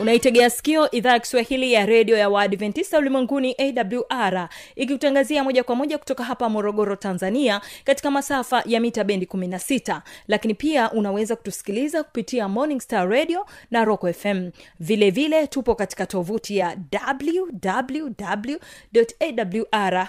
unaitegea sikio idhaa ya kiswahili ya redio ya waadventista ulimwenguni awr ikikutangazia moja kwa moja kutoka hapa morogoro tanzania katika masafa ya mita bendi 16 lakini pia unaweza kutusikiliza kupitia morning star radio na rock fm vilevile vile tupo katika tovuti ya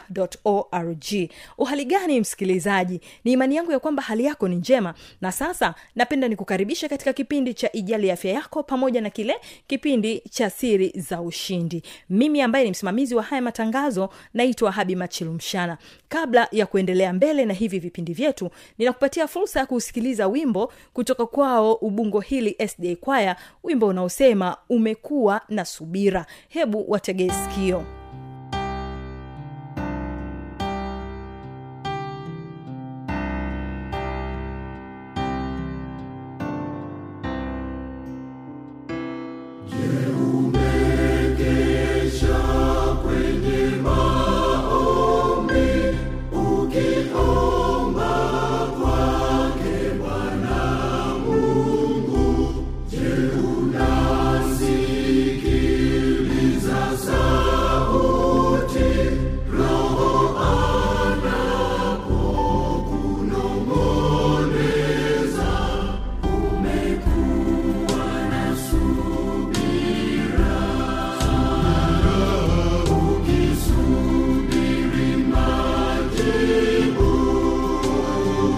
www.awr.org uhali gani msikilizaji? Ni imani yangu ya kwamba hali yako ni njema. Na sasa napenda nikukaribisha katika kipindi cha ijali afya yako pamoja na kile kipindi cha siri za ushindi. Mimi ambaye ni msimamizi wa haya matangazo naitwa habi machilumshana kabla ya kuendelea mbele na hivi vipindi vyetu ninakupatia fursa ya kusikiliza wimbo kutoka kwao ubungo hili sda kwaya wimbo unaosema umekuwa na subira. Hebu wategee sikio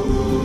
Lord.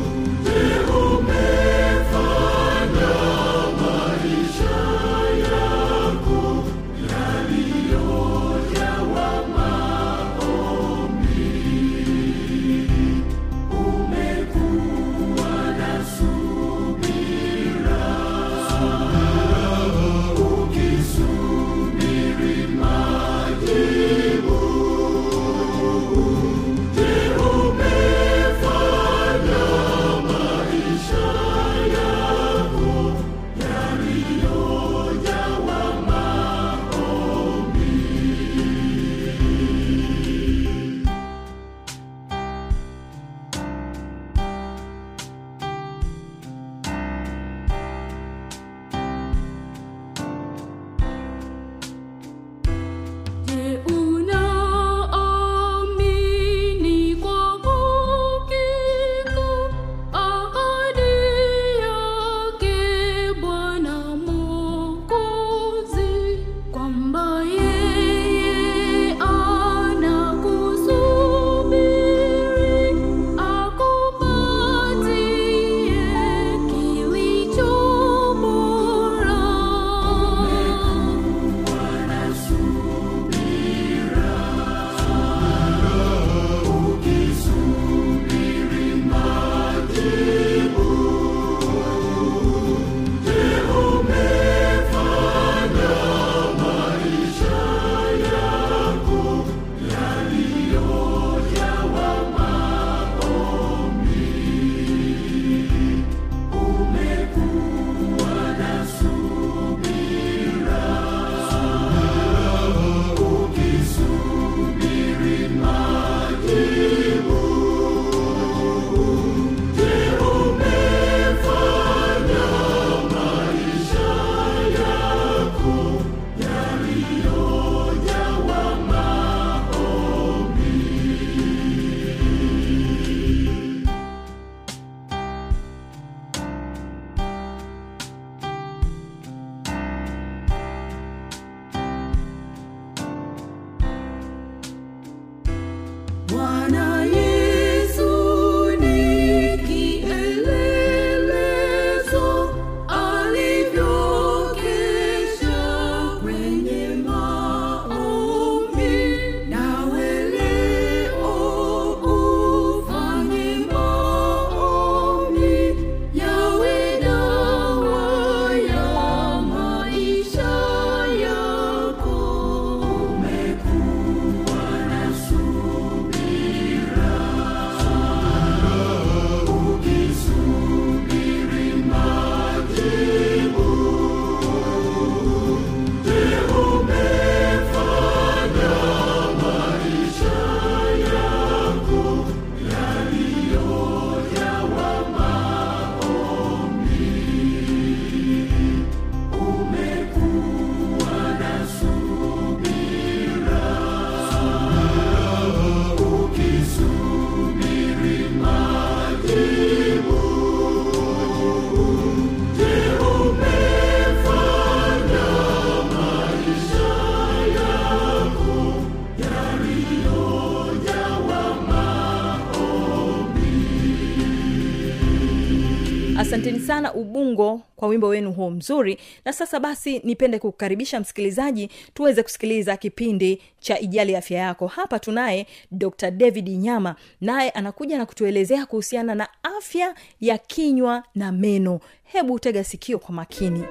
Asanteni sana ubungo kwa wimbo wenu huo mzuri. Na sasa basi nipende kukukaribisha msikilizaji tuweze kusikiliza kipindi cha ijali afya yako. Hapa tunaye dr david nyama naye anakuja na kutuelezea kuhusiana na afya ya kinywa na meno. Hebu tega sikio kwa makini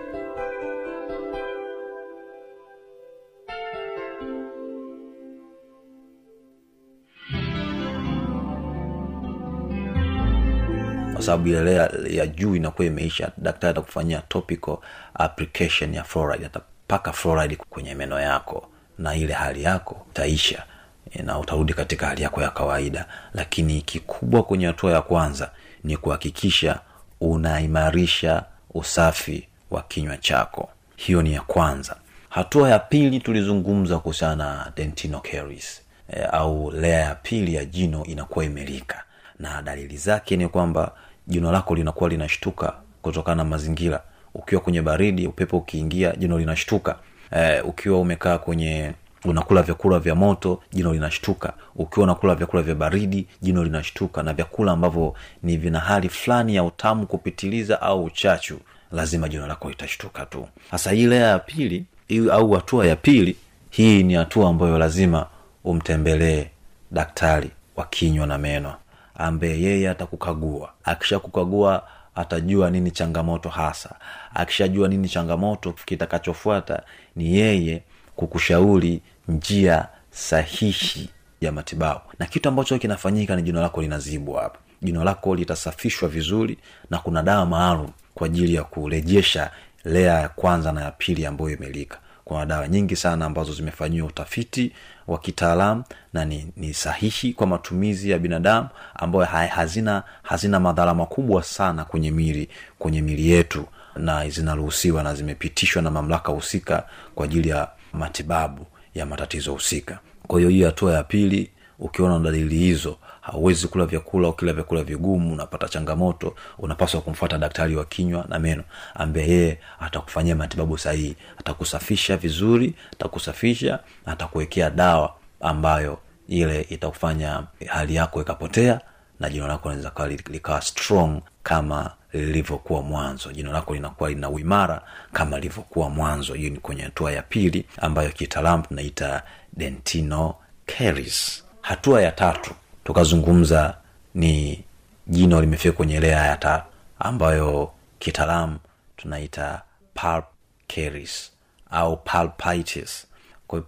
sababu ile layer ya juu inakuwa imeisha daktari atakufanyia topical application ya fluoride. Atapaka fluoride kwenye meno yako na ile hali yako itaisha na utarudi katika hali yako ya kawaida. Lakini kikubwa kwenye hatua ya kwanza ni kuhakikisha unaimarisha usafi wa kinywa chako. Hiyo ni ya kwanza. Hatua ya pili tulizungumza kuhusiana na caries e, au lea ya pili ya jino inakuwa imelika. Na dalili zake ni kwamba jino lako linakuwa linashtuka kutokana na mazingira. Ukiwa kwenye baridi upepo ukiingia jino linashtuka. Eh, ukiwa umekaa kwenye unakula vyakula vya moto jino linashtuka. Ukiwa unakula vyakula vya baridi jino linashtuka. Na vyakula ambavyo ni vina hali fulani ya utamu kupitiliza au uchachu lazima jino lako litashtuka tu. Sasa hii ya pili au hatua ya pili hii ni hatua ambayo lazima umtembelee daktari wa kinywa na meno ambaye yeye atakukagua. Akishakukagua atajua nini changamoto hasa. Akishajua nini changamoto kitakachofuata ni yeye kukushauri njia sahihi ya matibabu. Na kitu ambacho kinafanyika ni jino lako linazibwa hapa jino lako litasafishwa vizuri na kuna dawa maalum kwa ajili ya kurejesha lea ya kwanza na ya pili ambayo imelika. Kuna dawa nyingi sana ambazo zimefanyiwa utafiti wa kitaalamu na ni, ni sahihi kwa matumizi ya binadamu ambayo ha- hazina hazina madhara makubwa sana kwenye mili kwenye mili yetu na zinaruhusiwa na zimepitishwa na mamlaka husika kwa ajili ya matibabu ya matatizo husika. Kwa hiyo hii hatua ya pili ukiona dalili hizo hauwezi kula vyakula ukila vyakula vigumu unapata changamoto unapaswa kumfuata daktari wa kinywa na meno ambaye yeye atakufanyia matibabu sahihi. Atakusafisha vizuri atakusafisha atakuwekea dawa ambayo ile itakufanya hali yako ikapotea na jino lako linaweza kawa likawa strong kama lilivyokuwa mwanzo. Jino lako linakuwa lina uimara kama lilivyokuwa mwanzo. Hiyo ni kwenye hatua ya pili ambayo kitaalamu tunaita dentino caries hatua ya tatu tukazungumza ni jino limefika kwenye lea ya tatu ambayo kitaalamu tunaita pulp caries au pulpitis. Kwa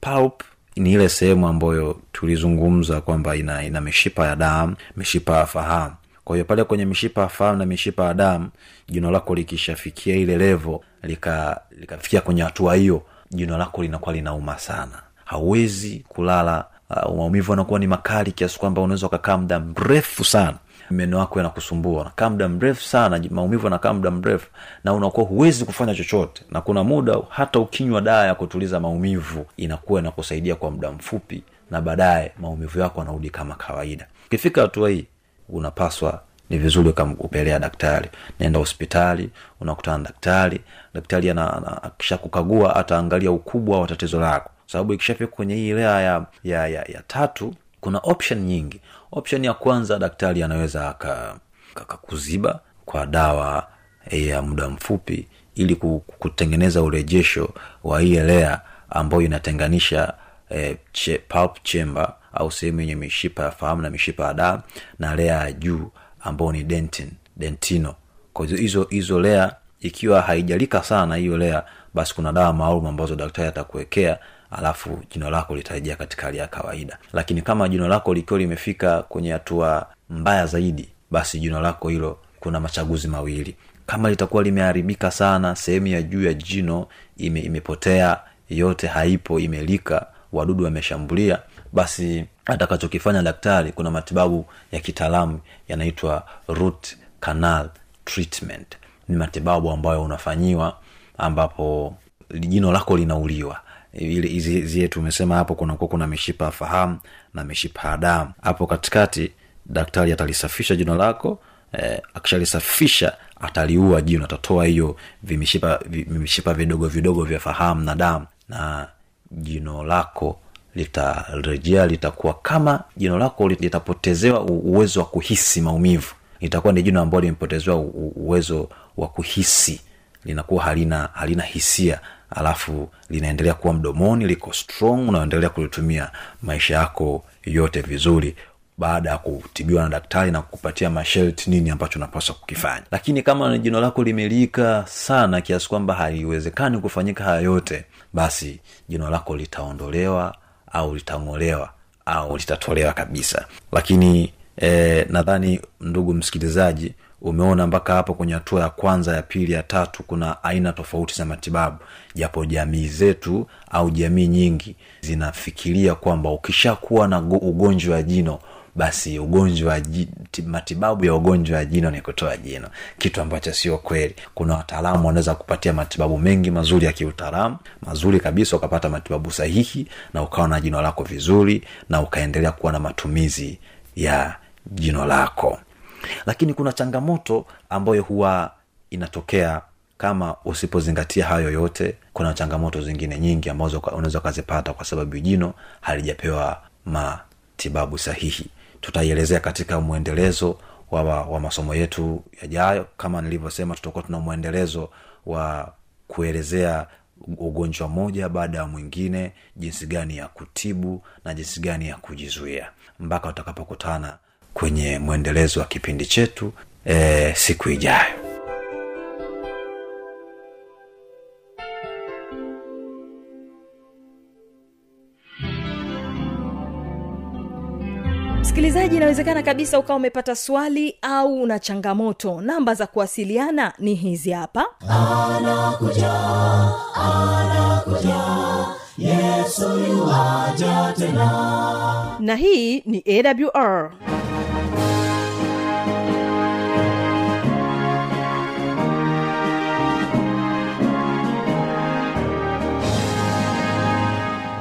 pulp ni ile sehemu ambayo tulizungumza kwamba ina, ina mishipa ya damu mishipa ya fahamu. Kwa hiyo pale kwenye mishipa ya fahamu na mishipa ya damu jino lako likishafikia ile levo lika likafikia kwenye hatua hiyo jino lako linakuwa linauma sana. Hauwezi kulala uh, maumivu anakuwa ni makali kiasi kwamba unaweza ukakaa muda mrefu sana. Meno yako yanakusumbua. Nakaa muda mrefu sana maumivu anakaa muda mrefu na unakuwa huwezi kufanya chochote. Na kuna muda hata ukinywa dawa ya kutuliza maumivu inakuwa inakusaidia kwa muda mfupi na baadaye maumivu yako yanarudi kama kawaida. Ukifika hatua hii unapaswa ni vizuri ukampelea daktari. Naenda hospitali unakutana na daktari. Daktari ana- ana- akisha kukagua ataangalia ukubwa wa tatizo lako sababu ikishafika kwenye hii lea ya, ya, ya, ya tatu kuna option nyingi. Option ya kwanza daktari anaweza aka- akakuziba kwa dawa ya muda mfupi ili kutengeneza urejesho wa hii lea ambayo inatenganisha eh, che, pulp chamber au sehemu yenye mishipa ya fahamu na mishipa ya damu na lea ya juu ambayo ni dentin dentino. Kwa hizo hizo lea ikiwa haijalika sana hiyo lea basi kuna dawa maalum ambazo daktari atakuwekea alafu jino lako litarejea katika hali ya kawaida. Lakini kama jino lako likiwa limefika kwenye hatua mbaya zaidi basi jino lako hilo kuna machaguzi mawili. Kama litakuwa limeharibika sana sehemu ya juu ya jino ime, imepotea yote haipo imelika wadudu wameshambulia basi atakachokifanya daktari kuna matibabu ya kitaalamu yanaitwa root canal treatment. Ni matibabu ambayo unafanyiwa ambapo jino lako linauliwa ile hizi zie tumesema hapo kunakuwa kuna mishipa ya fahamu na mishipa ya damu. Hapo katikati daktari atalisafisha jino lako eh, akishalisafisha ataliua jino atatoa hiyo vimishipa vimishipa vidogo vidogo vya fahamu na damu. Na jino lako litarejea litakuwa kama jino lako litapotezewa uwezo wa kuhisi maumivu. Litakuwa ni jino ambalo limepotezewa uwezo wa kuhisi. Linakuwa halina halina hisia alafu linaendelea kuwa mdomoni liko strong unaendelea kulitumia maisha yako yote vizuri baada ya kutibiwa na daktari na kukupatia masharti nini ambacho unapaswa kukifanya. Lakini kama jino lako limelika sana kiasi kwamba haliwezekani kufanyika haya yote basi jino lako litaondolewa au litang'olewa au litatolewa kabisa. Lakini eh, nadhani ndugu msikilizaji umeona mpaka hapo kwenye hatua ya kwanza ya pili ya tatu kuna aina tofauti za matibabu. Japo jamii zetu au jamii nyingi zinafikiria kwamba ukishakuwa na ugonjwa wa jino basi ugonjwa matibabu ya ugonjwa wa jino ni kutoa jino. Kitu ambacho sio kweli. Kuna wataalamu wanaweza kupatia matibabu mengi mazuri ya kiutaalamu mazuri kabisa ukapata matibabu sahihi na ukawa na jino lako vizuri na ukaendelea kuwa na matumizi ya jino lako lakini kuna changamoto ambayo huwa inatokea kama usipozingatia hayo yote kuna changamoto zingine nyingi ambazo unaweza ukazipata kwa sababu jino halijapewa matibabu sahihi. Tutaielezea katika mwendelezo wa, wa, wa masomo yetu yajayo. Kama nilivyosema tutakuwa tuna mwendelezo wa kuelezea ugonjwa mmoja baada ya mwingine jinsi gani ya kutibu na jinsi gani ya kujizuia. Mpaka utakapokutana kwenye mwendelezo wa kipindi chetu e, siku ijayo. Msikilizaji inawezekana kabisa ukawa umepata swali au una changamoto. Namba za kuwasiliana ni hizi hapa. Anakuja anakuja yesu tena. Na hii ni awr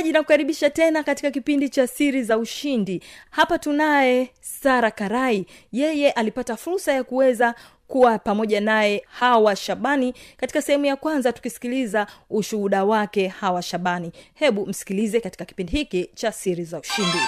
msikilizaji nakukaribisha tena katika kipindi cha siri za ushindi. Hapa tunaye sara karai. Yeye alipata fursa ya kuweza kuwa pamoja naye hawa shabani katika sehemu ya kwanza tukisikiliza ushuhuda wake hawa shabani. Hebu msikilize katika kipindi hiki cha siri za ushindi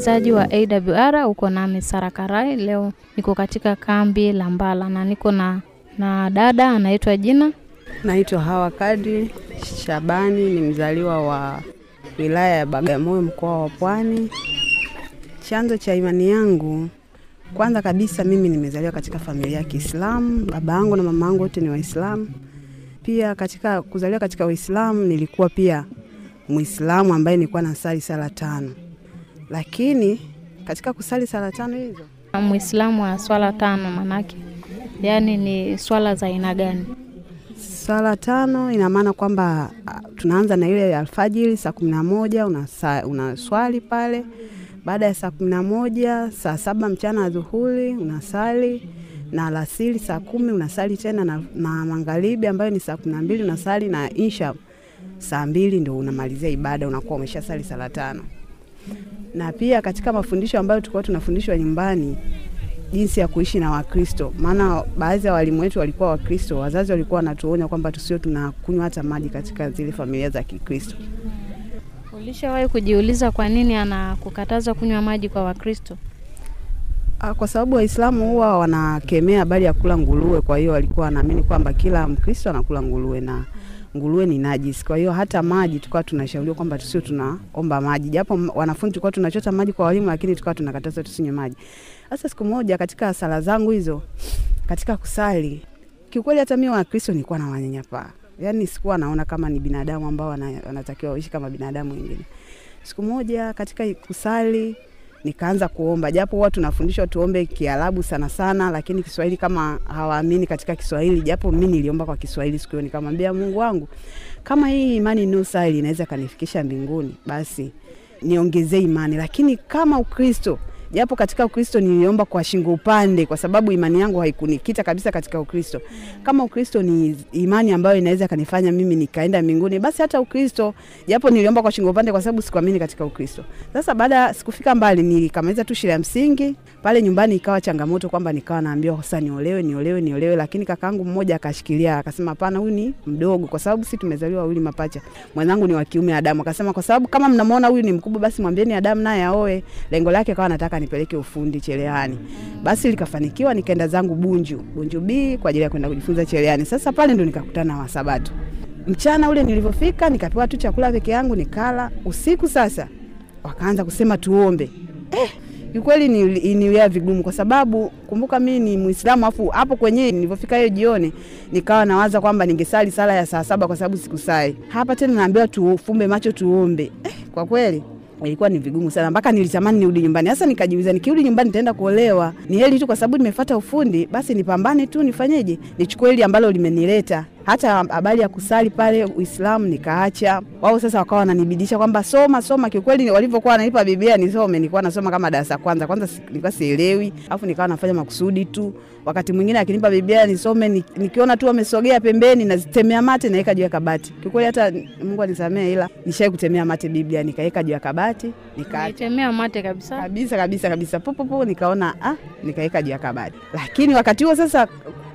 msikilizaji wa awr uko nami sara karai leo niko katika kambi la mbala na niko na na dada anaitwa jina Naitwa Hawa Kadri Shabani, ni mzaliwa wa wilaya ya Bagamoyo, mkoa wa Pwani. Chanzo cha imani yangu, kwanza kabisa, mimi nimezaliwa katika familia ya Kiislamu. Baba yangu na mama yangu wote ni Waislamu. Pia katika kuzaliwa katika Uislamu, nilikuwa pia Muislamu ambaye nilikuwa nasali sala tano, lakini katika kusali sala tano hizo mwislamu wa swala tano manake yaani ni swala za aina gani Swala tano ina maana kwamba ah, tunaanza na ile ya alfajiri saa kumi na moja unaswali pale. Baada ya saa kumi na moja saa saba mchana dhuhuri unasali na alasiri saa kumi unasali tena na, na magharibi ambayo ni saa kumi na mbili unasali na insha saa mbili ndo unamalizia ibada, unakuwa umeshasali sala tano. Na pia katika mafundisho ambayo tulikuwa tunafundishwa nyumbani jinsi ya kuishi na Wakristo, maana baadhi ya walimu wetu walikuwa Wakristo. Wazazi walikuwa wanatuonya kwamba tusio tunakunywa hata maji katika zile familia za Kikristo. Ulishawahi kujiuliza kwa nini anakukataza kunywa maji kwa Wakristo? Ah, Kwa sababu Waislamu huwa wanakemea habari ya kula nguruwe, kwa hiyo walikuwa wanaamini kwamba kila Mkristo anakula nguruwe na nguruwe ni najisi. Kwa hiyo hata maji tukawa tunashauriwa kwamba tusio tunaomba maji, japo wanafunzi tulikuwa tunachota maji kwa walimu, lakini tukawa tunakataza tusinywe maji. Sasa siku moja katika sala zangu hizo, katika kusali, kiukweli hata mimi Wakristo nilikuwa na wanyanyapaa, yaani sikuwa naona kama ni binadamu ambao wana- wanatakiwa waishi kama binadamu wengine. Siku moja katika kusali nikaanza kuomba, japo huwa tunafundishwa tuombe Kiarabu sana sana, lakini Kiswahili kama hawaamini katika Kiswahili, japo mimi niliomba kwa Kiswahili siku hiyo, nikamwambia Mungu wangu, kama hii imani inayosali inaweza kanifikisha mbinguni, basi niongezee imani, lakini kama Ukristo japo katika Ukristo niliomba kwa shingo upande, kwa sababu imani yangu haikunikita kabisa katika Ukristo. Kama Ukristo ni imani ambayo inaweza kanifanya mimi nikaenda mbinguni, basi hata Ukristo, japo niliomba kwa shingo upande, kwa sababu sikuamini katika Ukristo. Sasa baada sikufika mbali, nikamaliza tu shule ya msingi pale nyumbani, ikawa changamoto kwamba nikawa naambiwa sasa niolewe, niolewe, niolewe, lakini kakaangu mmoja akashikilia, akasema hapana, huyu ni mdogo, kwa sababu sisi tumezaliwa wawili mapacha, mwenzangu ni wa kiume Adamu. Akasema kwa sababu kama mnamwona huyu ni mkubwa, basi mwambieni Adamu naye aoe. Lengo lake akawa anataka nipeleke ufundi cherehani. Basi likafanikiwa, nikaenda zangu Bunju, Bunju B kwa ajili ya kwenda kujifunza cherehani. Sasa pale ndo nikakutana na Wasabato. Mchana ule nilivyofika, nikapewa tu chakula peke yangu nikala. Usiku sasa wakaanza kusema tuombe. Eh, kiukweli ni- iniwia vigumu kwa sababu kumbuka mi ni Muislamu, afu hapo kwenyewe nilivyofika hiyo jioni nikawa nawaza kwamba ningesali sala ya saa saba kwa sababu sikusali. Hapa tena naambiwa tufumbe macho tuombe. Eh, kwa kweli ilikuwa ni vigumu sana mpaka nilitamani nirudi nyumbani. Sasa nikajiuliza nikirudi nyumbani nitaenda kuolewa, ni heri tu kwa sababu nimefuata ufundi, basi nipambane tu, nifanyeje, nichukue hili ambalo limenileta. Hata habari ya kusali pale Uislamu nikaacha. Wao sasa wakawa wananibidisha kwamba soma soma. Kiukweli walivyokuwa wananipa Biblia nisome, nilikuwa nasoma kama darasa kwanza kwanza, nilikuwa sielewi, alafu nikawa nafanya makusudi tu. Wakati mwingine akinipa Biblia nisome, nikiona tu wamesogea pembeni, nazitemea mate naweka juu ya kabati. Kiukweli hata Mungu anisamee, ila nishai kutemea mate Biblia nikaweka juu ya kabati nikaacha mate kabisa. kabisa kabisa kabisa popopo, nikaona ah, nikaweka juu ya kabati. Lakini wakati huo sasa,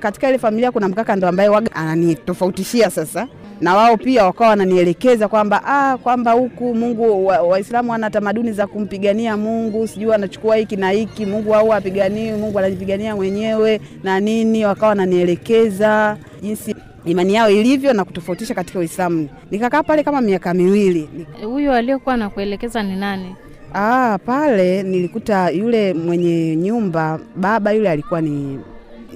katika ile familia kuna mkaka ndo ambaye waga ananitofautishia sasa na wao pia wakawa wananielekeza kwamba ah, kwamba huku Mungu wa- Waislamu wana tamaduni za kumpigania Mungu, sijui anachukua hiki na hiki, Mungu au apiganii, Mungu anajipigania mwenyewe na nini. Wakawa wananielekeza jinsi imani yao ilivyo na kutofautisha katika Uislamu. Nikakaa pale kama miaka miwili Huyo aliyekuwa anakuelekeza ni nani? Ah, pale nilikuta yule mwenye nyumba, baba yule alikuwa ni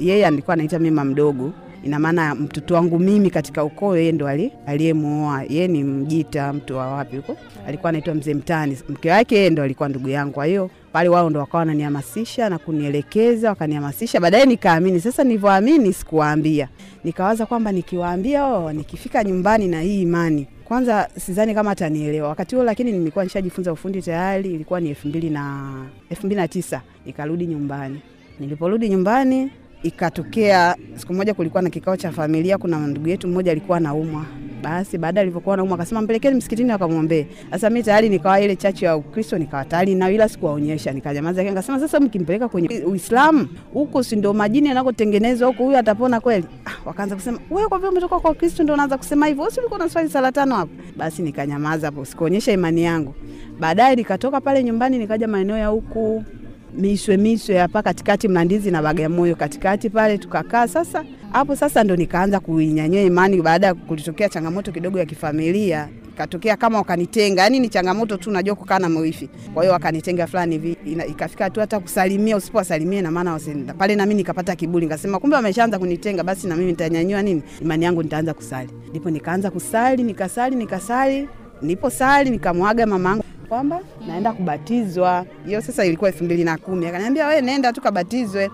yeye, alikuwa anaita mimi mdogo. Ina maana mtoto wangu mimi katika ukoo, yeye ndo ali- aliyemuoa. Yeye ni Mjita, mtu wa wapi huko, alikuwa anaitwa Mzee Mtani. Mke wake yeye ndo alikuwa ndugu yangu. Kwa hiyo pale wao ndo wakawa wananihamasisha na kunielekeza, wakanihamasisha. Baadaye nikaamini. Sasa nilivyoamini, sikuwaambia, nikawaza kwamba nikiwaambia wao, nikifika nyumbani na hii imani kwanza sidhani kama atanielewa wakati huo, lakini nilikuwa nishajifunza ufundi tayari. Ilikuwa ni elfu mbili na elfu mbili na tisa nikarudi nyumbani. Niliporudi nyumbani, ikatokea siku moja, kulikuwa na kikao cha familia. Kuna ndugu yetu mmoja alikuwa anaumwa. Basi baada alivyokuwa anaumwa, akasema mpelekeni msikitini akamwombee. Sasa mimi tayari nikawa ile chachu ya Ukristo nikawa tayari na, ila sikuwaonyesha, nikanyamaza. Nikasema sasa, mkimpeleka kwenye Uislamu huko, si ndio majini yanakotengenezwa huko, huyu atapona kweli? Ah, wakaanza kusema wewe, kwa vile umetoka kwa Kristo ndio unaanza kusema hivyo, wewe ulikuwa unaswali sala tano hapo? Basi nikanyamaza hapo, sikuonyesha imani yangu. Baadaye nikatoka pale nyumbani, nikaja maeneo ya huku miswe miswe hapa katikati Mlandizi na Bagamoyo katikati pale tukakaa. Sasa hapo sasa ndo nikaanza kuinyanyua imani, baada ya kulitokea changamoto kidogo ya kifamilia katokea kama wakanitenga, yani ni changamoto tu, najua kukaa na mwifi. Kwa hiyo wakanitenga fulani hivi, ikafika tu hata kusalimia, usipowasalimia na maana wasenda pale, na nikapata kiburi, nikasema kumbe wameshaanza kunitenga, basi na mimi nitanyanyua nini imani yangu, nitaanza kusali. Ndipo nikaanza kusali, nikasali, nikasali, nipo sali, nikamwaga mamangu kwamba naenda kubatizwa. Hiyo sasa ilikuwa elfu mbili na kumi. Akaniambia wewe nenda tu kabatizwe.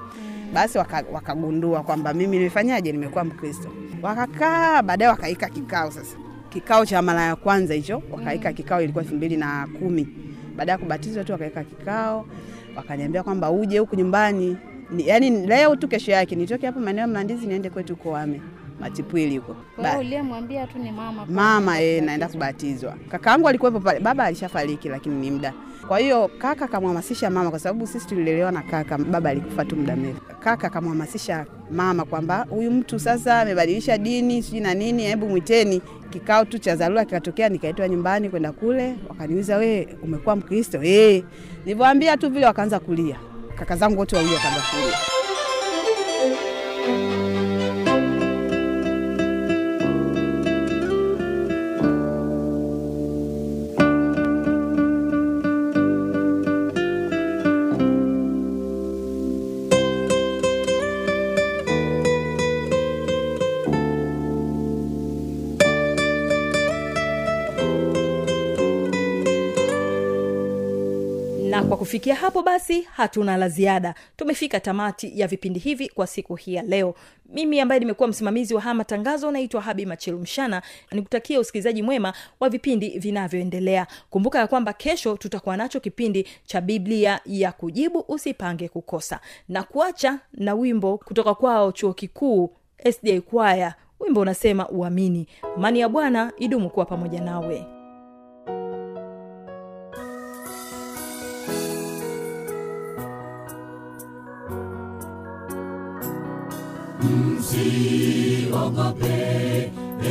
Basi waka- wakagundua kwamba mimi nimefanyaje, nimekuwa Mkristo. Wakakaa, baadaye wakaika kikao sasa, kikao cha mara ya kwanza hicho, wakaika kikao, ilikuwa elfu mbili na kumi. Baada ya kubatizwa tu wakaika kikao, wakaniambia kwamba uje huku nyumbani ni, yani leo tu, kesho yake nitoke hapo maeneo ya Mlandizi niende kwetu Koame. Matipwili huko uliyemwambia tu ni mama. mama eh, naenda kubatizwa. Kakaangu alikuwepo pale, baba alishafariki, lakini ni muda. Kwa hiyo kaka kamhamasisha mama, kwa sababu sisi tulilelewa na kaka, baba alikufa tu muda mrefu. Kaka kamhamasisha mama kwamba huyu mtu sasa amebadilisha dini sijui na nini, hebu mwiteni. Kikao tu cha dharura kikatokea, nikaitwa nyumbani kwenda kule, wakaniuliza we, umekuwa Mkristo? Eh, nilivyoambia tu vile wakaanza kulia, kaka zangu wote wawili wakaanza kulia. Kwa kufikia hapo basi hatuna la ziada. Tumefika tamati ya vipindi hivi kwa siku hii ya leo. Mimi ambaye nimekuwa msimamizi wa haya matangazo naitwa habi machilu mshana. Nikutakia usikilizaji mwema wa vipindi vinavyoendelea. Kumbuka ya kwamba kesho tutakuwa nacho kipindi cha biblia ya kujibu usipange kukosa. Na kuacha na wimbo kutoka kwao chuo kikuu sda kwaya. Wimbo unasema uamini. Mani ya bwana idumu kuwa pamoja nawe msiogope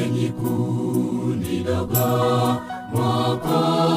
enyi kundi dogo mwokozi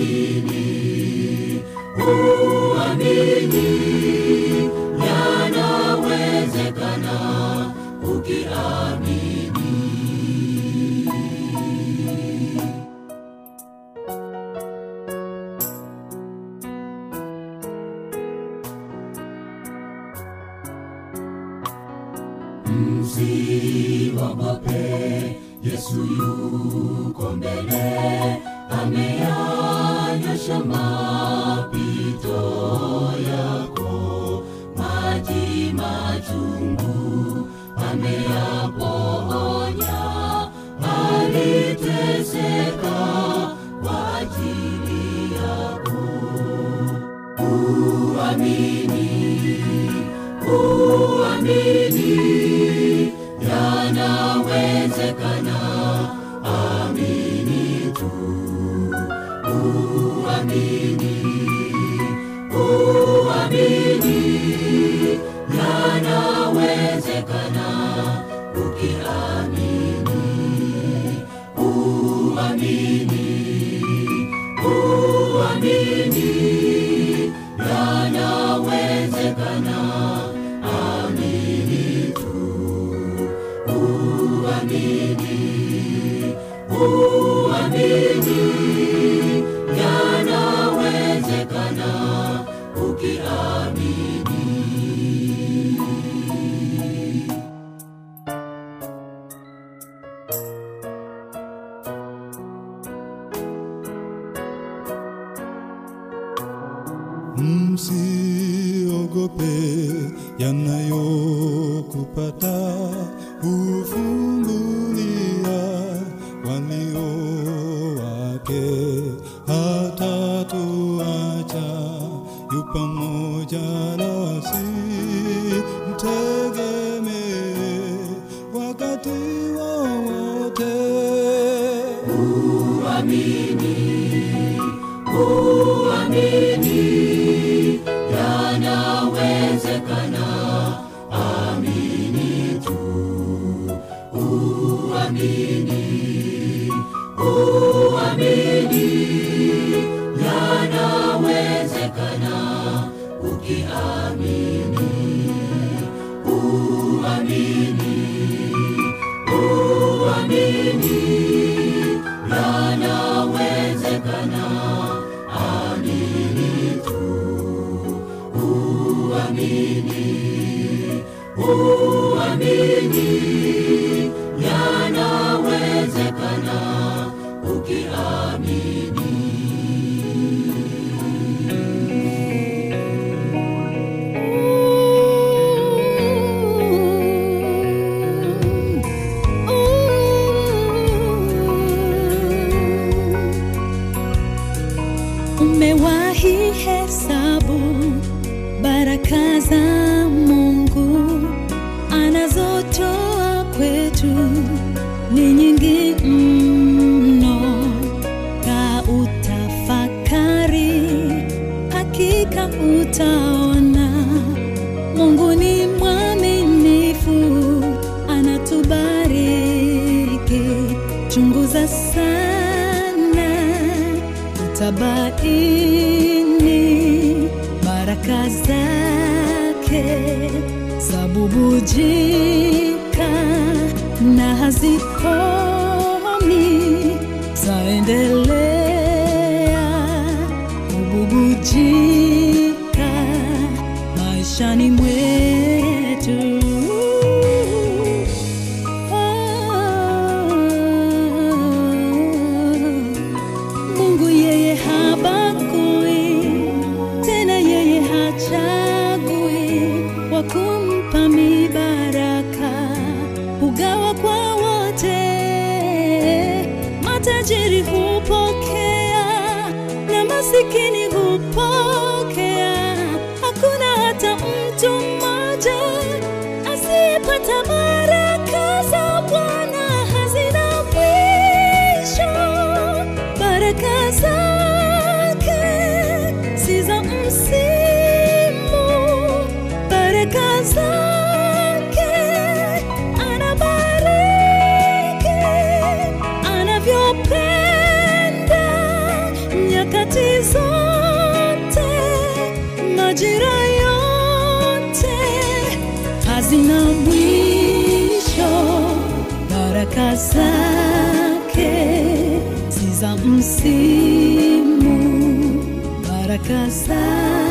uamini. Uamini yanawezekana amini tu uamini msiogope yanayokupata hufungulia walio wake utabaini baraka zake zabubujika na hazikomi msimu, baraka zake